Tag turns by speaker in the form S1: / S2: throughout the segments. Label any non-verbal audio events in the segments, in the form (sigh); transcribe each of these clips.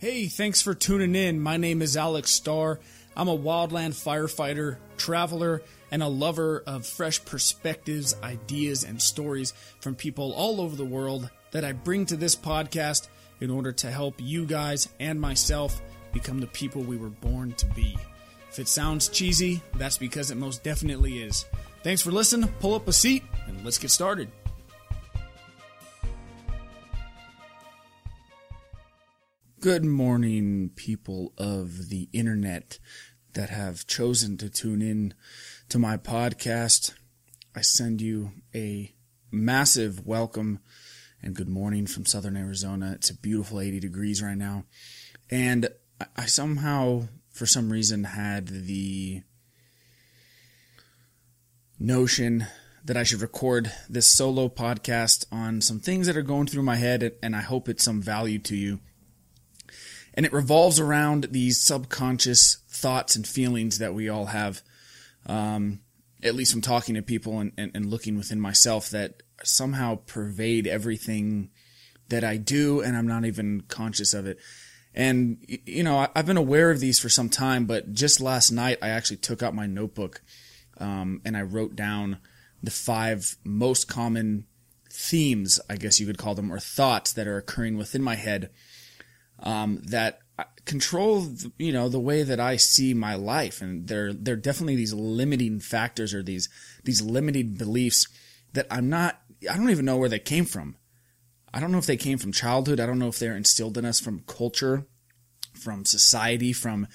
S1: Hey, thanks for tuning in. My name is Alex Starr. I'm a wildland firefighter, traveler, and a lover of fresh perspectives, ideas, and stories from people all over the world that I bring to this podcast in order to help you guys and myself become the people we were born to be. If it sounds cheesy, that's because it most definitely is. Thanks for listening. Pull up a seat and let's get started. Good morning, people of the internet that have chosen to tune in to my podcast. I send you a massive welcome and good morning from southern Arizona. It's a beautiful 80 degrees right now. And I somehow, for some reason, had the notion that I should record this solo podcast on some things that are going through my head, and I hope it's some value to you and it revolves around these subconscious thoughts and feelings that we all have. Um, at least from talking to people and, and, and looking within myself that somehow pervade everything that I do, and I'm not even conscious of it. And, you know, I've been aware of these for some time, but just last night I actually took out my notebook um, and I wrote down the five most common themes, I guess you could call them, or thoughts that are occurring within my head um, that control, you know, the way that I see my life. And they're, they're definitely these limiting factors or these, these limiting beliefs that I'm not, I don't even know where they came from. I don't know if they came from childhood. I don't know if they're instilled in us from culture, from society, from,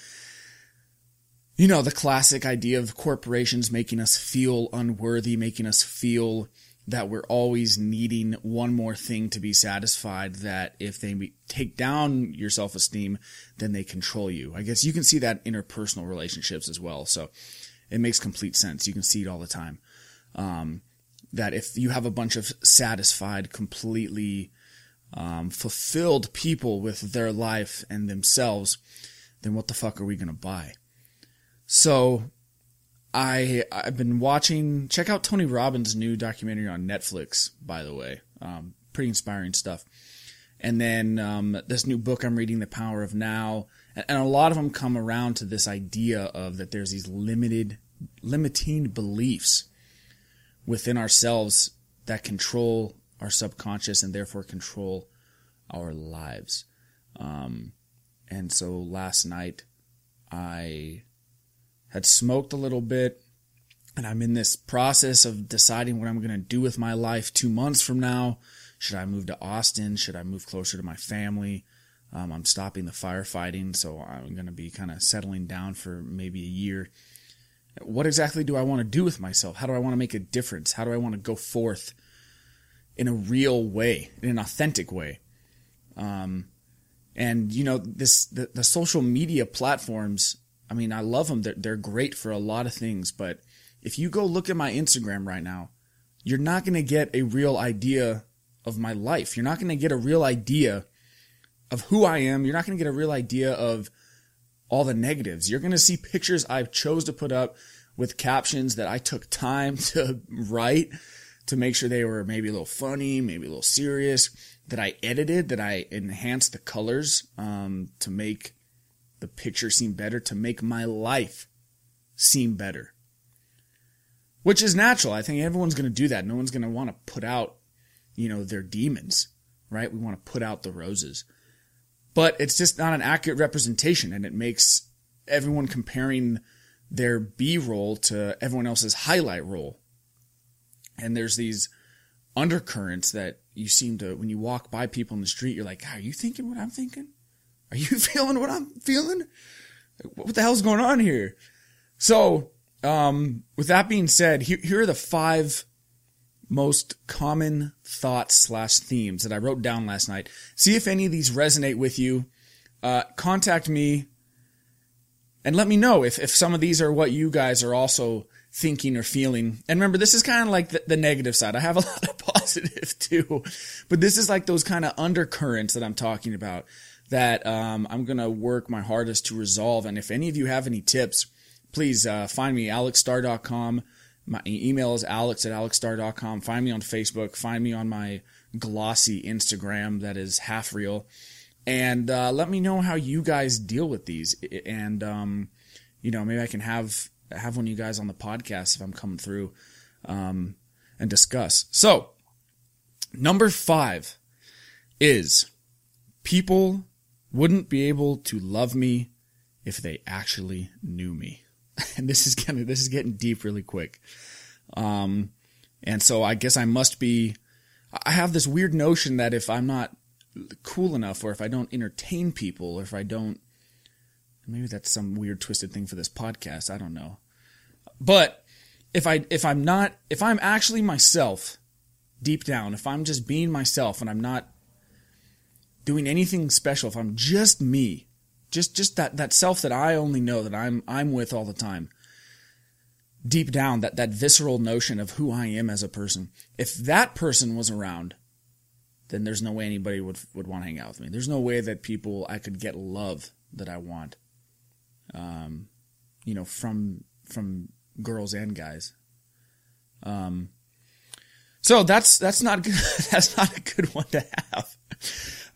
S1: you know, the classic idea of corporations making us feel unworthy, making us feel that we're always needing one more thing to be satisfied that if they take down your self-esteem then they control you. I guess you can see that in interpersonal relationships as well. So it makes complete sense. You can see it all the time. Um, that if you have a bunch of satisfied completely um, fulfilled people with their life and themselves then what the fuck are we going to buy? So I I've been watching. Check out Tony Robbins' new documentary on Netflix. By the way, um, pretty inspiring stuff. And then um, this new book I'm reading, The Power of Now, and, and a lot of them come around to this idea of that there's these limited, limiting beliefs within ourselves that control our subconscious and therefore control our lives. Um, and so last night I had smoked a little bit, and I'm in this process of deciding what I'm going to do with my life two months from now. Should I move to Austin? Should I move closer to my family? Um, I'm stopping the firefighting, so I'm going to be kind of settling down for maybe a year. What exactly do I want to do with myself? How do I want to make a difference? How do I want to go forth in a real way, in an authentic way? Um, and you know, this the, the social media platforms I mean, I love them. They're, they're great for a lot of things, but if you go look at my Instagram right now, you're not going to get a real idea of my life. You're not going to get a real idea of who I am. You're not going to get a real idea of all the negatives. You're going to see pictures I chose to put up with captions that I took time (laughs) to write to make sure they were maybe a little funny, maybe a little serious, that I edited, that I enhanced the colors um, to make the picture seem better, to make my life seem better. Which is natural. I think everyone's going to do that. No one's going to want to put out, you know, their demons, right? We want to put out the roses. But it's just not an accurate representation and it makes everyone comparing their B roll to everyone else's highlight roll. And there's these undercurrents that you seem to, when you walk by people in the street, you're like, are you thinking what I'm thinking? Are you (laughs) feeling what I'm feeling? What the hell's going on here? So, um, with that being said, here, here are the five most common thoughts slash themes that I wrote down last night. See if any of these resonate with you. Uh, contact me and let me know if, if some of these are what you guys are also thinking or feeling. And remember, this is kind of like the, the negative side. I have a (laughs) lot of positive too, but this is like those kind of undercurrents that I'm talking about that um, I'm going to work my hardest to resolve. And if any of you have any tips, please uh, find me, alexstar.com. My email is alex at alexstar.com. Find me on Facebook. Find me on my glossy Instagram that is half real. and uh, let me know how you guys deal with these. And um, you know, maybe I can have have one of you guys on the podcast if I'm coming through um, and discuss. So, number five is people wouldn't be able to love me if they actually knew me. (laughs) and this is of this is getting deep really quick. Um, and so I guess I must be. I have this weird notion that if I'm not cool enough, or if I don't entertain people, or if I don't, maybe that's some weird twisted thing for this podcast. I don't know. But if I if I'm not if I'm actually myself deep down, if I'm just being myself and I'm not doing anything special, if I'm just me, just just that that self that I only know that I'm I'm with all the time. Deep down, that that visceral notion of who I am as a person. If that person was around, then there's no way anybody would would want to hang out with me. There's no way that people I could get love that I want. Um, you know, from from girls and guys. Um, so that's that's not (laughs) good. that's not a good one to have.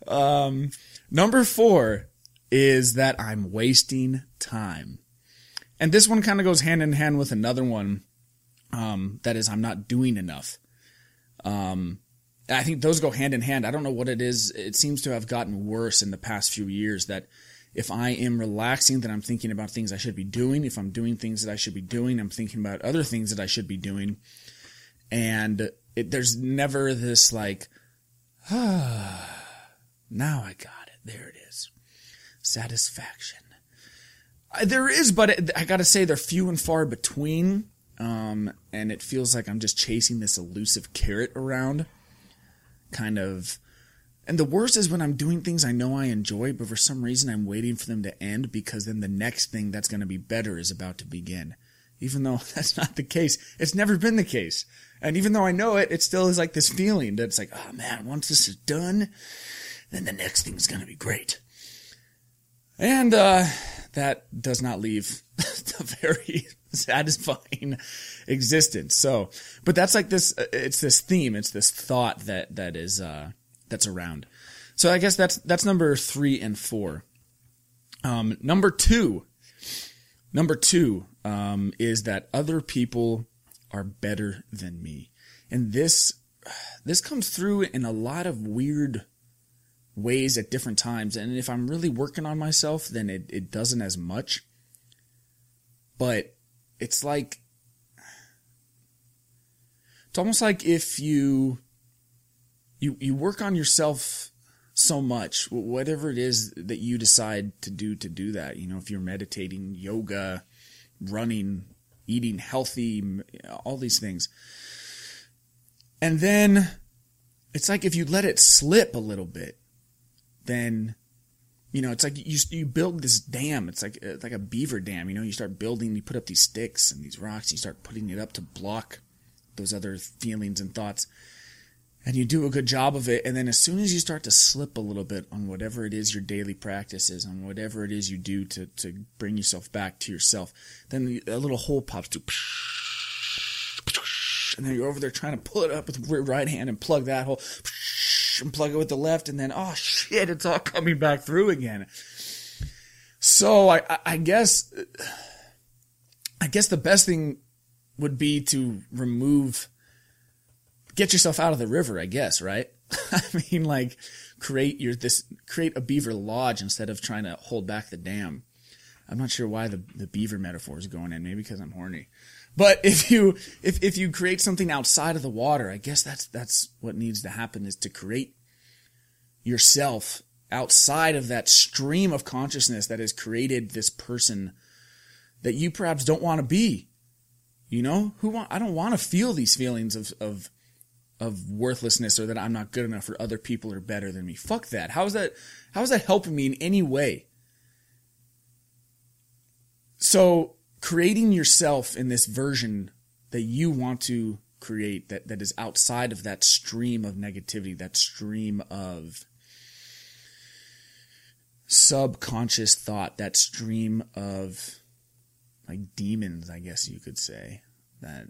S1: Um, number four is that I'm wasting time, and this one kind of goes hand in hand with another one. Um, that is, I'm not doing enough. Um, I think those go hand in hand. I don't know what it is. It seems to have gotten worse in the past few years that if I am relaxing, then I'm thinking about things I should be doing. If I'm doing things that I should be doing, I'm thinking about other things that I should be doing. And it, there's never this like, (sighs) ah, now I got it. There it is. Satisfaction. There is, but it, I gotta say they're few and far between. Um, and it feels like I'm just chasing this elusive carrot around. Kind of and the worst is when I'm doing things I know I enjoy, but for some reason I'm waiting for them to end because then the next thing that's going to be better is about to begin. Even though (laughs) that's not the case. It's never been the case. And even though I know it, it still is like this feeling that it's like, oh man, once this is done, then the next thing is going to be great. And, uh, that does not leave (laughs) a very (laughs) satisfying existence. So, but that's like this, it's this theme, it's this thought that, that is, uh, that's around. So I guess that's that's number three and four. Um, number two, number two um, is that other people are better than me, and this this comes through in a lot of weird ways at different times. And if I'm really working on myself, then it, it doesn't as much. But it's like it's almost like if you you you work on yourself so much whatever it is that you decide to do to do that you know if you're meditating yoga running eating healthy all these things and then it's like if you let it slip a little bit then you know it's like you you build this dam. It's like it's like a beaver dam you know you start building you put up these sticks and these rocks and you start putting it up to block those other feelings and thoughts. And you do a good job of it. And then as soon as you start to slip a little bit on whatever it is your daily practice is, on whatever it is you do to, to bring yourself back to yourself, then a little hole pops to, and then you're over there trying to pull it up with your right hand and plug that hole, and plug it with the left, and then, oh shit, it's all coming back through again. So I, I guess, I guess the best thing would be to remove get yourself out of the river, I guess, right? (laughs) I mean, like create your this create a beaver lodge instead of trying to hold back the dam. I'm not sure why the, the beaver metaphor is going in. Maybe because I'm horny. But if you if if you create something outside of the water, I guess that's that's what needs to happen is to create yourself outside of that stream of consciousness that has created this person that you perhaps don't want to be. You know, who want I don't want to feel these feelings of of of worthlessness or that I'm not good enough or other people are better than me. Fuck that. How is that how is that helping me in any way? So creating yourself in this version that you want to create that, that is outside of that stream of negativity, that stream of subconscious thought, that stream of like demons, I guess you could say, that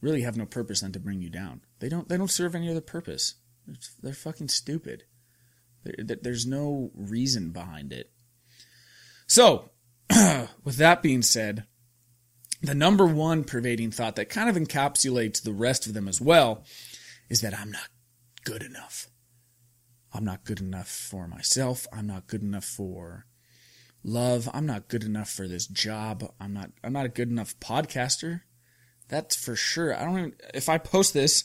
S1: really have no purpose than to bring you down. They don't they don't serve any other purpose. They're, they're fucking stupid. There, there's no reason behind it. So, (clears throat) with that being said, the number one pervading thought that kind of encapsulates the rest of them as well is that I'm not good enough. I'm not good enough for myself. I'm not good enough for love. I'm not good enough for this job. I'm not I'm not a good enough podcaster. That's for sure. I don't even if I post this,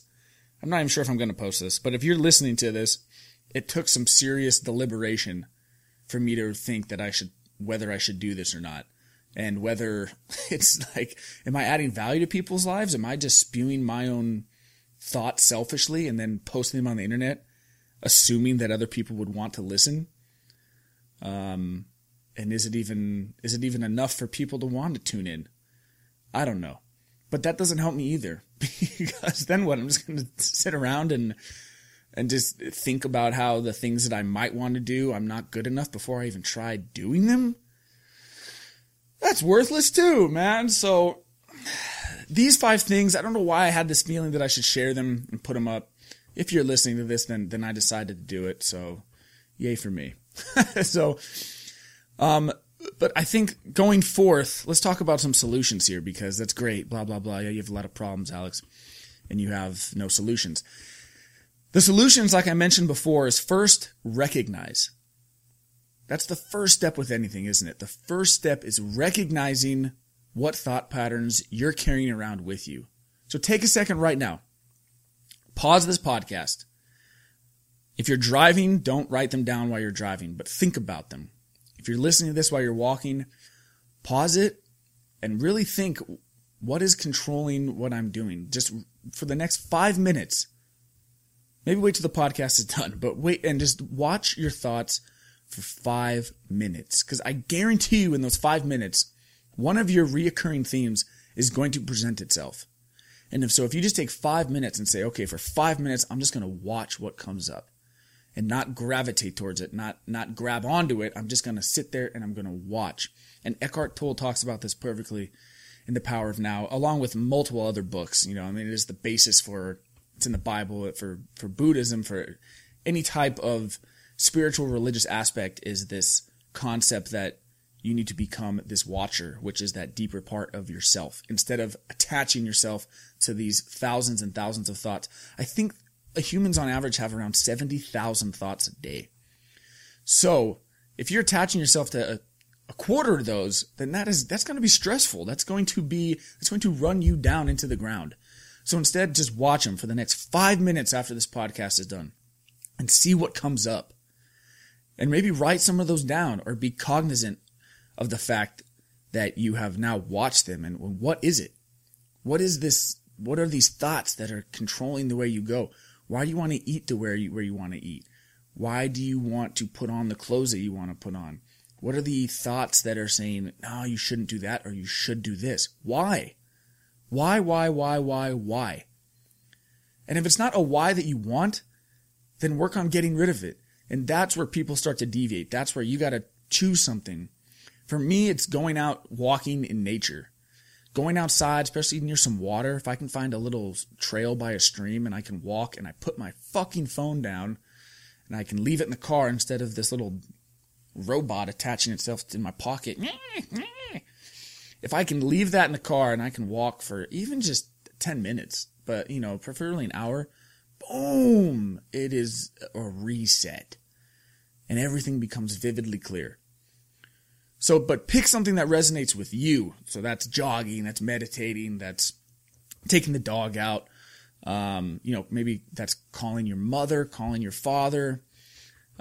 S1: I'm not even sure if I'm going to post this, but if you're listening to this, it took some serious deliberation for me to think that I should whether I should do this or not. And whether (laughs) it's like am I adding value to people's lives? Am I just spewing my own thoughts selfishly and then posting them on the internet assuming that other people would want to listen? Um and is it even is it even enough for people to want to tune in? I don't know. But that doesn't help me either (laughs) because then what? I'm just going to sit around and and just think about how the things that I might want to do, I'm not good enough before I even try doing them. That's worthless too, man. So these five things, I don't know why I had this feeling that I should share them and put them up. If you're listening to this, then then I decided to do it. So, yay for me. (laughs) so, um, but I think going forth, let's talk about some solutions here because that's great. Blah blah blah. Yeah, you have a lot of problems, Alex, and you have no solutions. The solutions, like I mentioned before, is first recognize. That's the first step with anything, isn't it? The first step is recognizing what thought patterns you're carrying around with you. So take a second right now. Pause this podcast. If you're driving, don't write them down while you're driving, but think about them. If you're listening to this while you're walking, pause it and really think what is controlling what I'm doing. Just for the next five minutes. Maybe wait till the podcast is done, but wait and just watch your thoughts for five minutes. Because I guarantee you, in those five minutes, one of your reoccurring themes is going to present itself. And if so, if you just take five minutes and say, okay, for five minutes, I'm just going to watch what comes up and not gravitate towards it, not not grab onto it. I'm just going to sit there and I'm going to watch. And Eckhart Tolle talks about this perfectly in The Power of Now, along with multiple other books. You know, I mean, it is the basis for it's in the Bible for for Buddhism for any type of spiritual religious aspect is this concept that you need to become this watcher, which is that deeper part of yourself. Instead of attaching yourself to these thousands and thousands of thoughts, I think humans on average have around 70,000 thoughts a day. So if you're attaching yourself to a, a quarter of those, then that is, that's going to be stressful. That's going to be, it's going to run you down into the ground. So instead, just watch them for the next five minutes after this podcast is done and see what comes up. And maybe write some of those down or be cognizant of the fact that you have now watched them and what is it? What is this? What are these thoughts that are controlling the way you go? Why do you want to eat the where you, where you want to eat? Why do you want to put on the clothes that you want to put on? What are the thoughts that are saying, no, you shouldn't do that or you should do this? Why? Why, why, why, why, why? And if it's not a why that you want, then work on getting rid of it. And that's where people start to deviate. That's where you got to choose something. For me, it's going out walking in nature going outside, especially near some water, if I can find a little trail by a stream and I can walk and I put my fucking phone down and I can leave it in the car instead of this little robot attaching itself in my pocket. (laughs) If I can leave that in the car and I can walk for even just 10 minutes, but you know, preferably an hour, boom, it is a reset and everything becomes vividly clear. So, but pick something that resonates with you. So that's jogging, that's meditating, that's taking the dog out. Um, you know, maybe that's calling your mother, calling your father,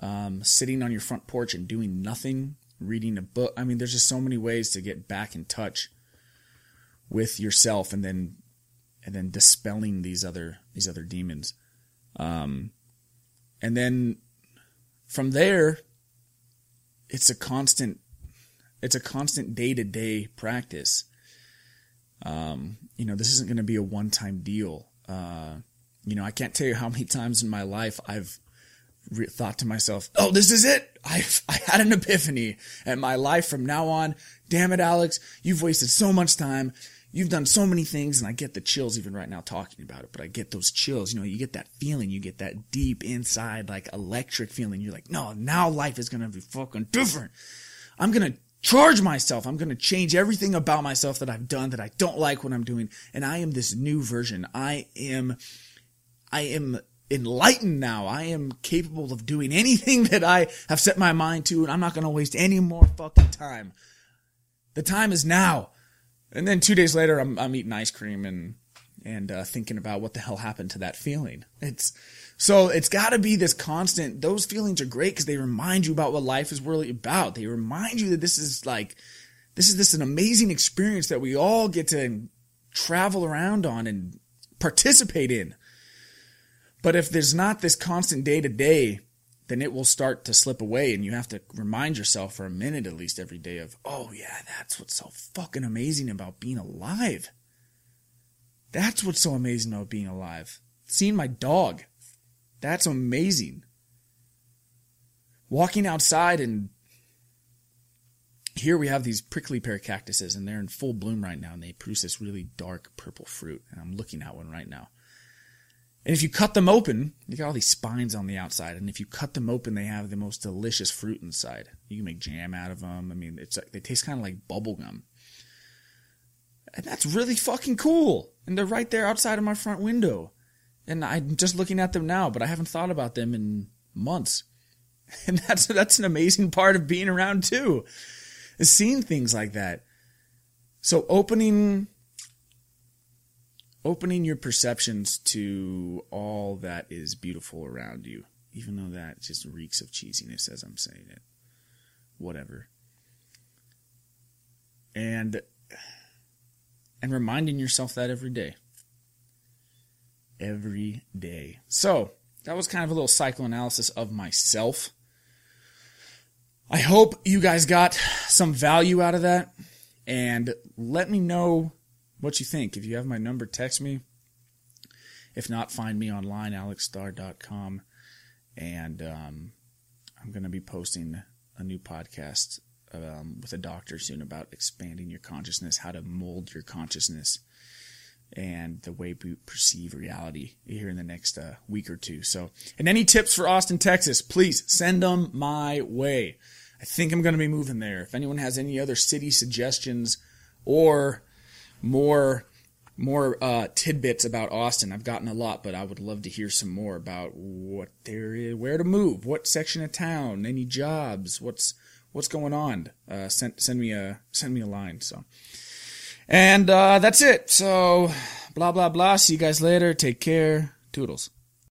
S1: um, sitting on your front porch and doing nothing, reading a book. I mean, there's just so many ways to get back in touch with yourself and then, and then dispelling these other, these other demons. Um, and then from there, it's a constant it's a constant day to day practice. Um, you know, this isn't going to be a one time deal. Uh, you know, I can't tell you how many times in my life I've re- thought to myself, "Oh, this is it. I've (laughs) I had an epiphany, and my life from now on. Damn it, Alex, you've wasted so much time. you've done so many things and I get the chills even right now talking about it, but I get those chills. You know, you get that feeling, you get that deep inside, like electric feeling. You're like, no, now life is to be fucking different. I'm to charge myself. I'm going to change everything about myself that I've done that I don't like what I'm doing. And I am this new version. I am, I am enlightened now. I am capable of doing anything (laughs) that I have set my mind to, and I'm not going to waste any more fucking time. The time is now. And then two days later, I'm, I'm eating ice cream and and uh, thinking about what the hell happened to that feeling. It's so it's got to be this constant. Those feelings are great because they remind you about what life is really about. They remind you that this is like this is this an amazing experience that we all get to travel around on and participate in. But if there's not this constant day to day, then it will start to slip away and you have to remind yourself for a minute at least every day of, oh yeah, that's what's so fucking amazing about being alive. That's what's so amazing about being alive. Seeing my dog. That's amazing. Walking outside and here we have these prickly pear cactuses and they're in full bloom right now and they produce this really dark purple fruit and I'm looking at one right now. And if you cut them open, you got all these spines on the outside. And if you cut them open, they have the most delicious fruit inside. You can make jam out of them. I mean, it's like, they taste kind of like bubble gum. And that's really fucking cool. And they're right there outside of my front window. And I'm just looking at them now, but I haven't thought about them in months. (laughs) And that's that's an amazing part of being around too. Is seeing things like that. So opening opening your perceptions to all that is beautiful around you, even though that just reeks of cheesiness as I'm saying it. Whatever. And and reminding yourself that every day. Every day. So, that was kind of a little psychoanalysis of myself. I hope you guys got some value out of that. And let me know what you think. If you have my number, text me. If not, find me online, alexstar.com. And um, I'm going to be posting a new podcast um, with a doctor soon about expanding your consciousness, how to mold your consciousness, and the way we perceive reality here in the next uh, week or two. So, and any tips for Austin, Texas, please send them my way. I think I'm going to be moving there. If anyone has any other city suggestions or more more uh, tidbits about Austin. I've gotten a lot, but I would love to hear some more about what there is, where to move, what section of town, any jobs, what's what's going on. Uh, send send me a send me a line. So, and uh, that's it. So, blah blah blah. See you guys later. Take care. Toodles.